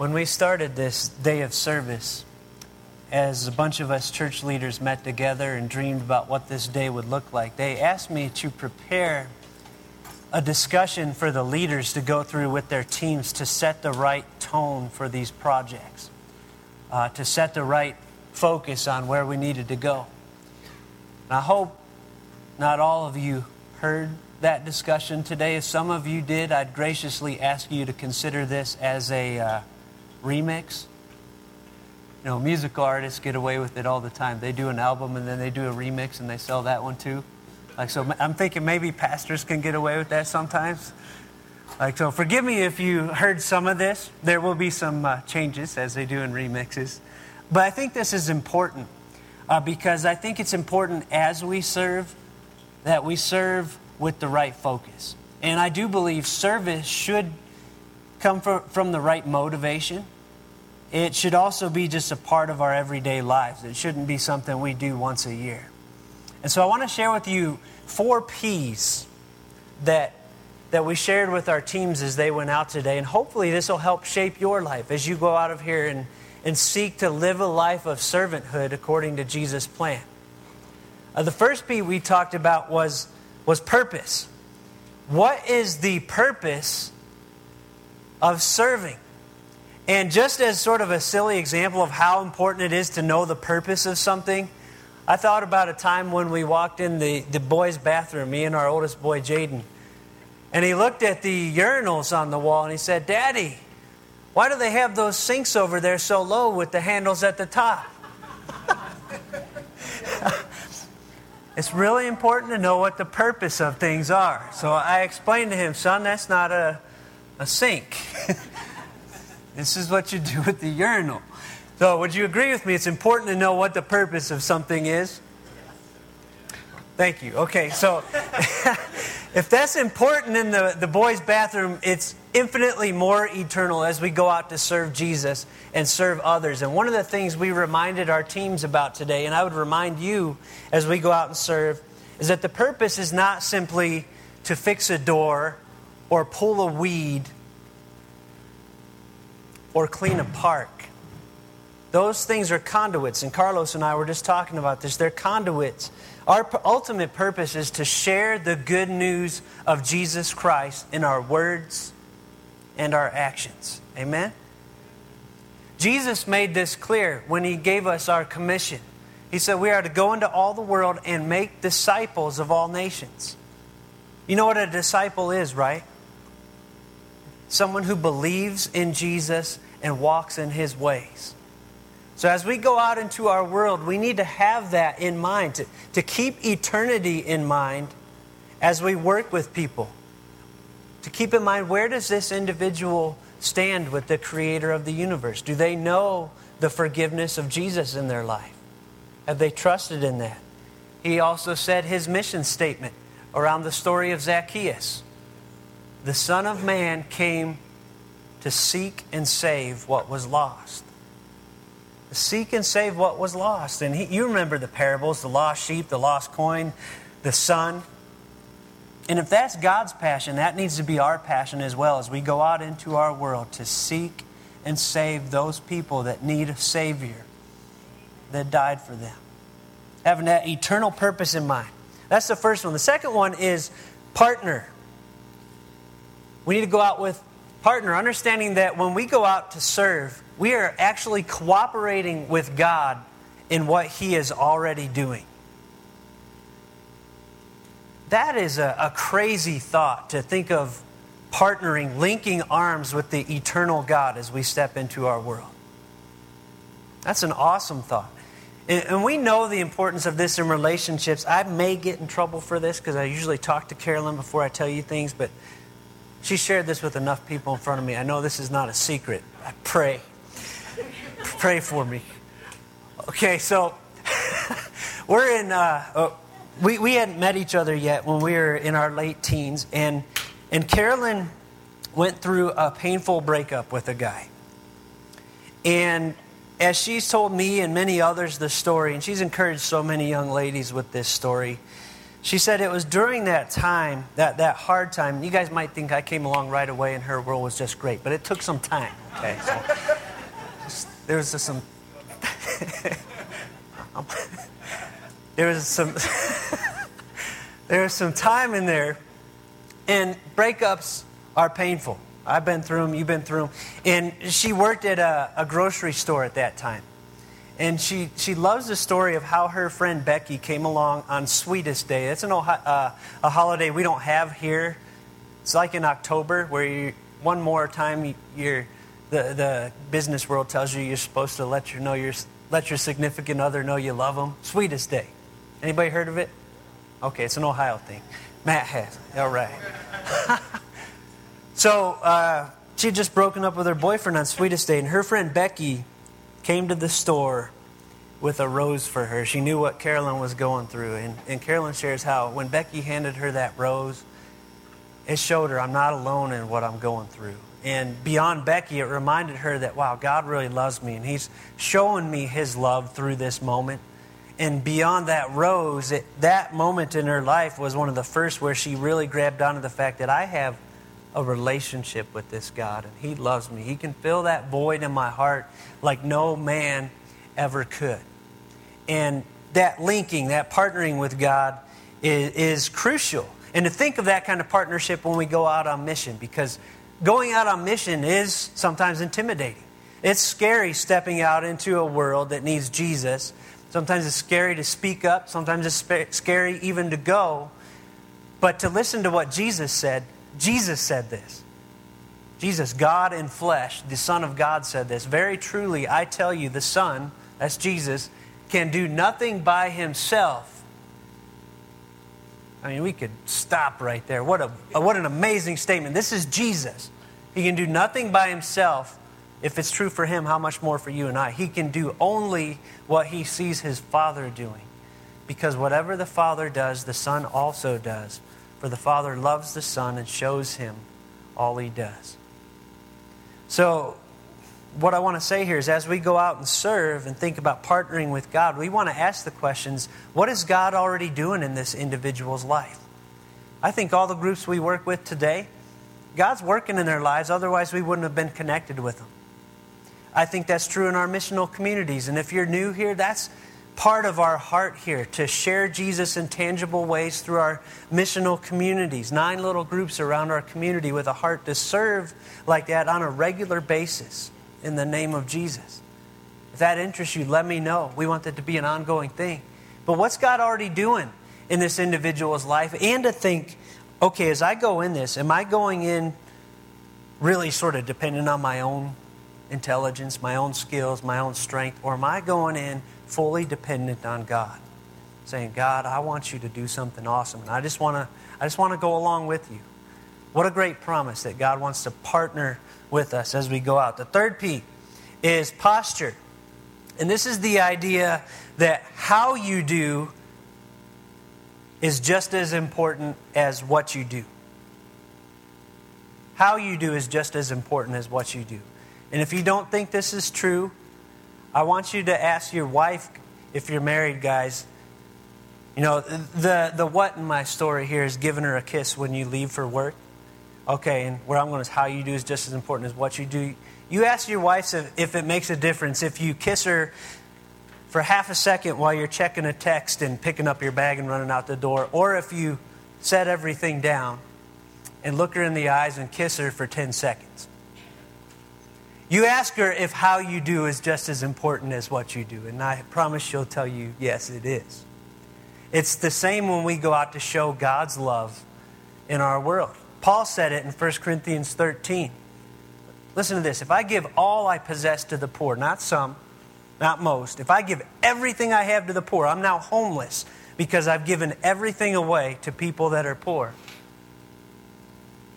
When we started this day of service, as a bunch of us church leaders met together and dreamed about what this day would look like, they asked me to prepare a discussion for the leaders to go through with their teams to set the right tone for these projects, uh, to set the right focus on where we needed to go. And I hope not all of you heard that discussion today. If some of you did, I'd graciously ask you to consider this as a uh, remix. You know, musical artists get away with it all the time. They do an album and then they do a remix and they sell that one too. Like, so I'm thinking maybe pastors can get away with that sometimes. Like, so forgive me if you heard some of this. There will be some uh, changes as they do in remixes. But I think this is important uh, because I think it's important as we serve that we serve with the right focus. And I do believe service should come from, from the right motivation. It should also be just a part of our everyday lives. It shouldn't be something we do once a year. And so I want to share with you four P's that, that we shared with our teams as they went out today. And hopefully, this will help shape your life as you go out of here and, and seek to live a life of servanthood according to Jesus' plan. Uh, the first P we talked about was, was purpose. What is the purpose of serving? And just as sort of a silly example of how important it is to know the purpose of something, I thought about a time when we walked in the, the boys' bathroom, me and our oldest boy, Jaden. And he looked at the urinals on the wall and he said, Daddy, why do they have those sinks over there so low with the handles at the top? it's really important to know what the purpose of things are. So I explained to him, son, that's not a, a sink. this is what you do with the urinal. So, would you agree with me? It's important to know what the purpose of something is. Thank you. Okay, so if that's important in the, the boys' bathroom, it's infinitely more eternal as we go out to serve Jesus and serve others. And one of the things we reminded our teams about today, and I would remind you as we go out and serve, is that the purpose is not simply to fix a door or pull a weed or clean a park. Those things are conduits, and Carlos and I were just talking about this. They're conduits. Our ultimate purpose is to share the good news of Jesus Christ in our words and our actions. Amen? Jesus made this clear when he gave us our commission. He said, We are to go into all the world and make disciples of all nations. You know what a disciple is, right? Someone who believes in Jesus and walks in his ways. So, as we go out into our world, we need to have that in mind, to, to keep eternity in mind as we work with people. To keep in mind, where does this individual stand with the creator of the universe? Do they know the forgiveness of Jesus in their life? Have they trusted in that? He also said his mission statement around the story of Zacchaeus The Son of Man came to seek and save what was lost To seek and save what was lost. And he, you remember the parables the lost sheep, the lost coin, the son. And if that's God's passion, that needs to be our passion as well as we go out into our world to seek and save those people that need a Savior that died for them. Having that eternal purpose in mind. That's the first one. The second one is partner. We need to go out with partner, understanding that when we go out to serve, we are actually cooperating with God in what He is already doing. That is a, a, crazy thought to think of partnering, linking arms with the eternal God as we step into our world. That's an awesome thought. And, and we know the importance of this in relationships. I may get in trouble for this because I usually talk to Carolyn before I tell you things, but she shared this with enough people in front of me. I know this is not a secret. I pray Pray for me. Okay, so we're in, uh, uh, we, we hadn't met each other yet when we were in our late teens, and, and Carolyn went through a painful breakup with a guy. And as she's told me and many others the story, and she's encouraged so many young ladies with this story, she said it was during that time, that, that hard time, you guys might think I came along right away and her world was just great, but it took some time. Okay, so there was just some. there was some. there was some time in there, and breakups are painful. I've been through them, you've been through them. And she worked at a, a grocery store at that time. And she, she loves the story of how her friend Becky came along on Sweetest Day. It's an, uh, a holiday we don't have here. It's like in October, where you, one more time you're, the, the business world tells you you're supposed to let your, know your, let your significant other know you love them. Sweetest Day. Anybody heard of it? Okay, it's an Ohio thing. Matt has. All right. so uh, she had just broken up with her boyfriend on Sweetest Day, and her friend Becky came to the store with a rose for her. She knew what Carolyn was going through. And, and Carolyn shares how when Becky handed her that rose, it showed her I'm not alone in what I'm going through. And beyond Becky, it reminded her that, wow, God really loves me. And He's showing me His love through this moment. And beyond that rose, it, that moment in her life was one of the first where she really grabbed onto the fact that I have a relationship with this God and He loves me. He can fill that void in my heart like no man ever could. And that linking, that partnering with God is, is crucial. And to think of that kind of partnership when we go out on mission, because going out on mission is sometimes intimidating. It's scary stepping out into a world that needs Jesus. Sometimes it's scary to speak up, sometimes it's scary even to go. But to listen to what Jesus said, Jesus said this. Jesus, God in flesh, the Son of God, said this. Very truly, I tell you, the Son, that's Jesus, can do nothing by himself. I mean, we could stop right there. What, a, what an amazing statement. This is Jesus. He can do nothing by himself. If it's true for him, how much more for you and I? He can do only what he sees his Father doing. Because whatever the Father does, the Son also does. For the Father loves the Son and shows him all he does. So, what I want to say here is as we go out and serve and think about partnering with God, we want to ask the questions what is God already doing in this individual's life? I think all the groups we work with today, God's working in their lives, otherwise, we wouldn't have been connected with them. I think that's true in our missional communities. And if you're new here, that's part of our heart here to share Jesus in tangible ways through our missional communities. Nine little groups around our community with a heart to serve like that on a regular basis in the name of Jesus. If that interests you, let me know. We want that to be an ongoing thing. But what's God already doing in this individual's life? And to think, okay, as I go in this, am I going in really sort of dependent on my own intelligence, my own skills, my own strength, or am I going in fully dependent on God. Saying, God, I want you to do something awesome. And I just want to I just want to go along with you. What a great promise that God wants to partner with us as we go out. The third P is posture. And this is the idea that how you do is just as important as what you do. How you do is just as important as what you do. And if you don't think this is true, I want you to ask your wife, if you're married, guys. You know, the, the what in my story here is giving her a kiss when you leave for work. Okay, and where I'm going is how you do is just as important as what you do. You ask your wife if, if it makes a difference if you kiss her for half a second while you're checking a text and picking up your bag and running out the door, or if you set everything down and look her in the eyes and kiss her for 10 seconds. You ask her if how you do is just as important as what you do, and I promise she'll tell you, yes, it is. It's the same when we go out to show God's love in our world. Paul said it in 1 Corinthians 13. Listen to this. If I give all I possess to the poor, not some, not most, if I give everything I have to the poor, I'm now homeless because I've given everything away to people that are poor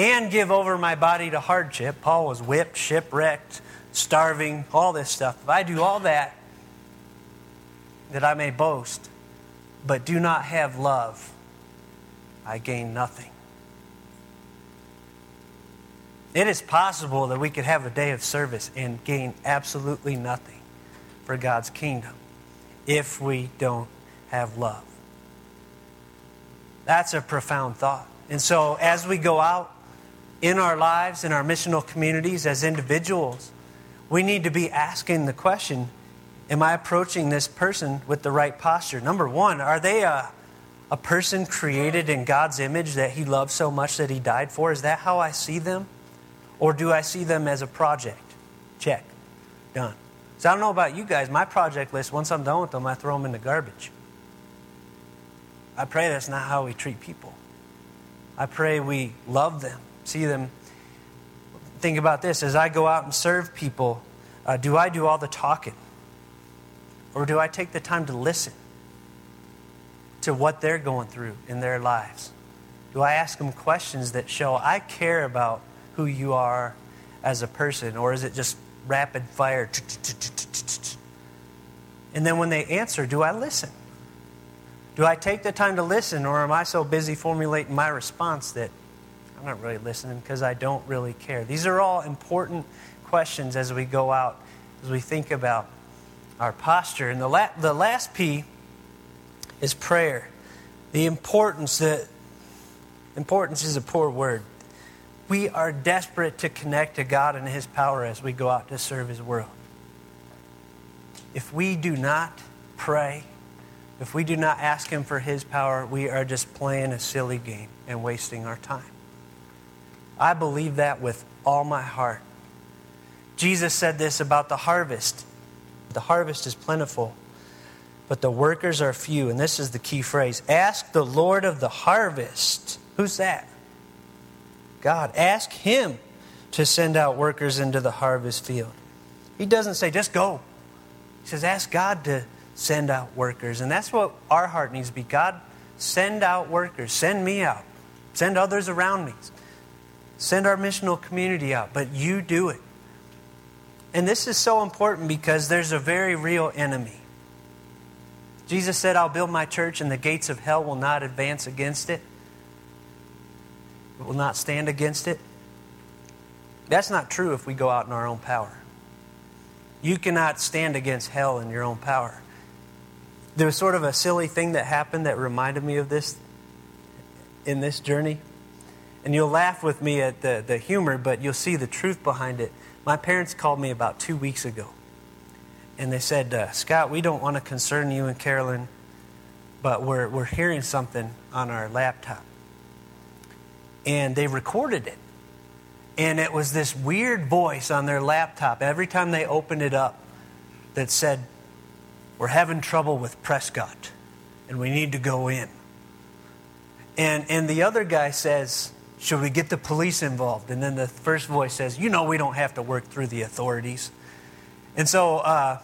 and give over my body to hardship. Paul was whipped, shipwrecked, starving, all this stuff. If I do all that, that I may boast, but do not have love, I gain nothing. It is possible that we could have a day of service and gain absolutely nothing for God's kingdom if we don't have love. That's a profound thought. And so, as we go out in our lives, in our missional communities, as individuals, we need to be asking the question Am I approaching this person with the right posture? Number one, are they a, a person created in God's image that He loves so much that He died for? Is that how I see them? Or do I see them as a project? Check. Done. So I don't know about you guys. My project list, once I'm done with them, I throw them in the garbage. I pray that's not how we treat people. I pray we love them, see them. Think about this as I go out and serve people, uh, do I do all the talking? Or do I take the time to listen to what they're going through in their lives? Do I ask them questions that show I care about who you are as a person? Or is it just rapid fire? And then when they answer, do I listen? Do I take the time to listen, or am I so busy formulating my response that I'm not really listening because I don't really care? These are all important questions as we go out, as we think about our posture. And the, la- the last P is prayer. The importance that importance is a poor word. We are desperate to connect to God and His power as we go out to serve His world. If we do not pray, if we do not ask Him for His power, we are just playing a silly game and wasting our time. I believe that with all my heart. Jesus said this about the harvest the harvest is plentiful, but the workers are few. And this is the key phrase Ask the Lord of the harvest. Who's that? God. Ask Him to send out workers into the harvest field. He doesn't say, just go. He says, ask God to send out workers. And that's what our heart needs to be God, send out workers. Send me out. Send others around me. Send our missional community out. But you do it. And this is so important because there's a very real enemy. Jesus said, I'll build my church, and the gates of hell will not advance against it, it will not stand against it. That's not true if we go out in our own power. You cannot stand against hell in your own power. There was sort of a silly thing that happened that reminded me of this in this journey. And you'll laugh with me at the, the humor, but you'll see the truth behind it. My parents called me about two weeks ago, and they said, uh, Scott, we don't want to concern you and Carolyn, but we're, we're hearing something on our laptop. And they recorded it. And it was this weird voice on their laptop every time they opened it up that said, We're having trouble with Prescott, and we need to go in. And, and the other guy says, should we get the police involved? And then the first voice says, You know, we don't have to work through the authorities. And so, uh,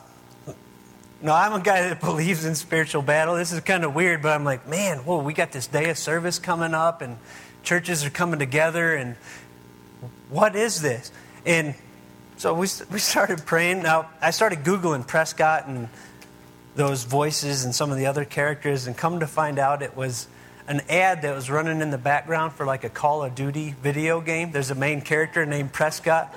no, I'm a guy that believes in spiritual battle. This is kind of weird, but I'm like, man, whoa, we got this day of service coming up, and churches are coming together, and what is this? And so we, we started praying. Now, I started Googling Prescott and those voices and some of the other characters, and come to find out it was an ad that was running in the background for like a Call of Duty video game. There's a main character named Prescott.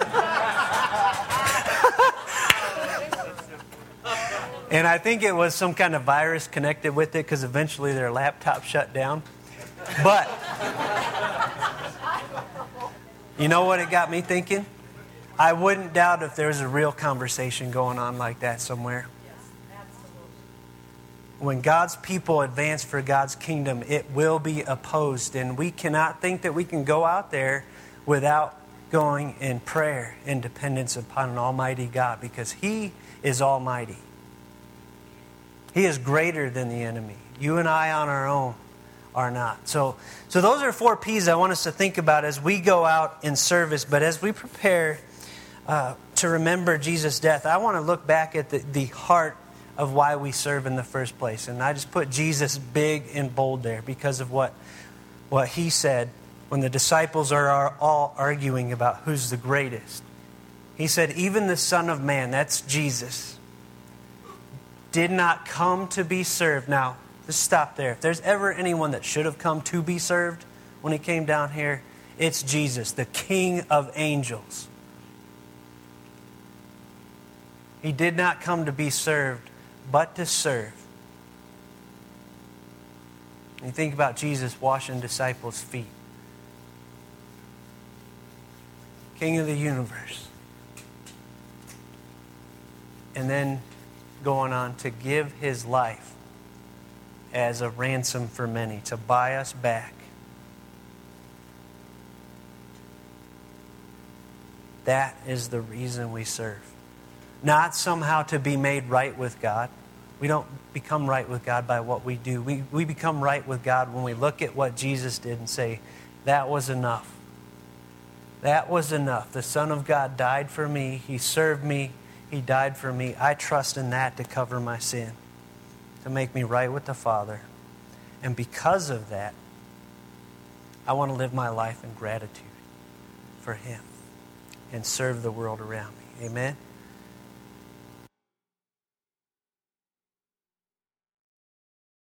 and I think it was some kind of virus connected with it because eventually their laptop shut down. But you know what it got me thinking? I wouldn't doubt if there was a real conversation going on like that somewhere when God's people advance for God's kingdom, it will be opposed. And we cannot think that we can go out there without going in prayer in dependence upon an almighty God because He is almighty. He is greater than the enemy. You and I on our own are not. So, so those are four P's I want us to think about as we go out in service. But as we prepare uh, to remember Jesus' death, I want to look back at the, the heart of why we serve in the first place. And I just put Jesus big and bold there because of what, what he said when the disciples are all arguing about who's the greatest. He said, Even the Son of Man, that's Jesus, did not come to be served. Now, just stop there. If there's ever anyone that should have come to be served when he came down here, it's Jesus, the King of angels. He did not come to be served, but to serve. You think about Jesus washing disciples' feet. King of the universe. And then going on to give his life as a ransom for many, to buy us back. That is the reason we serve. Not somehow to be made right with God. We don't become right with God by what we do. We, we become right with God when we look at what Jesus did and say, that was enough. That was enough. The Son of God died for me. He served me. He died for me. I trust in that to cover my sin, to make me right with the Father. And because of that, I want to live my life in gratitude for Him and serve the world around me. Amen.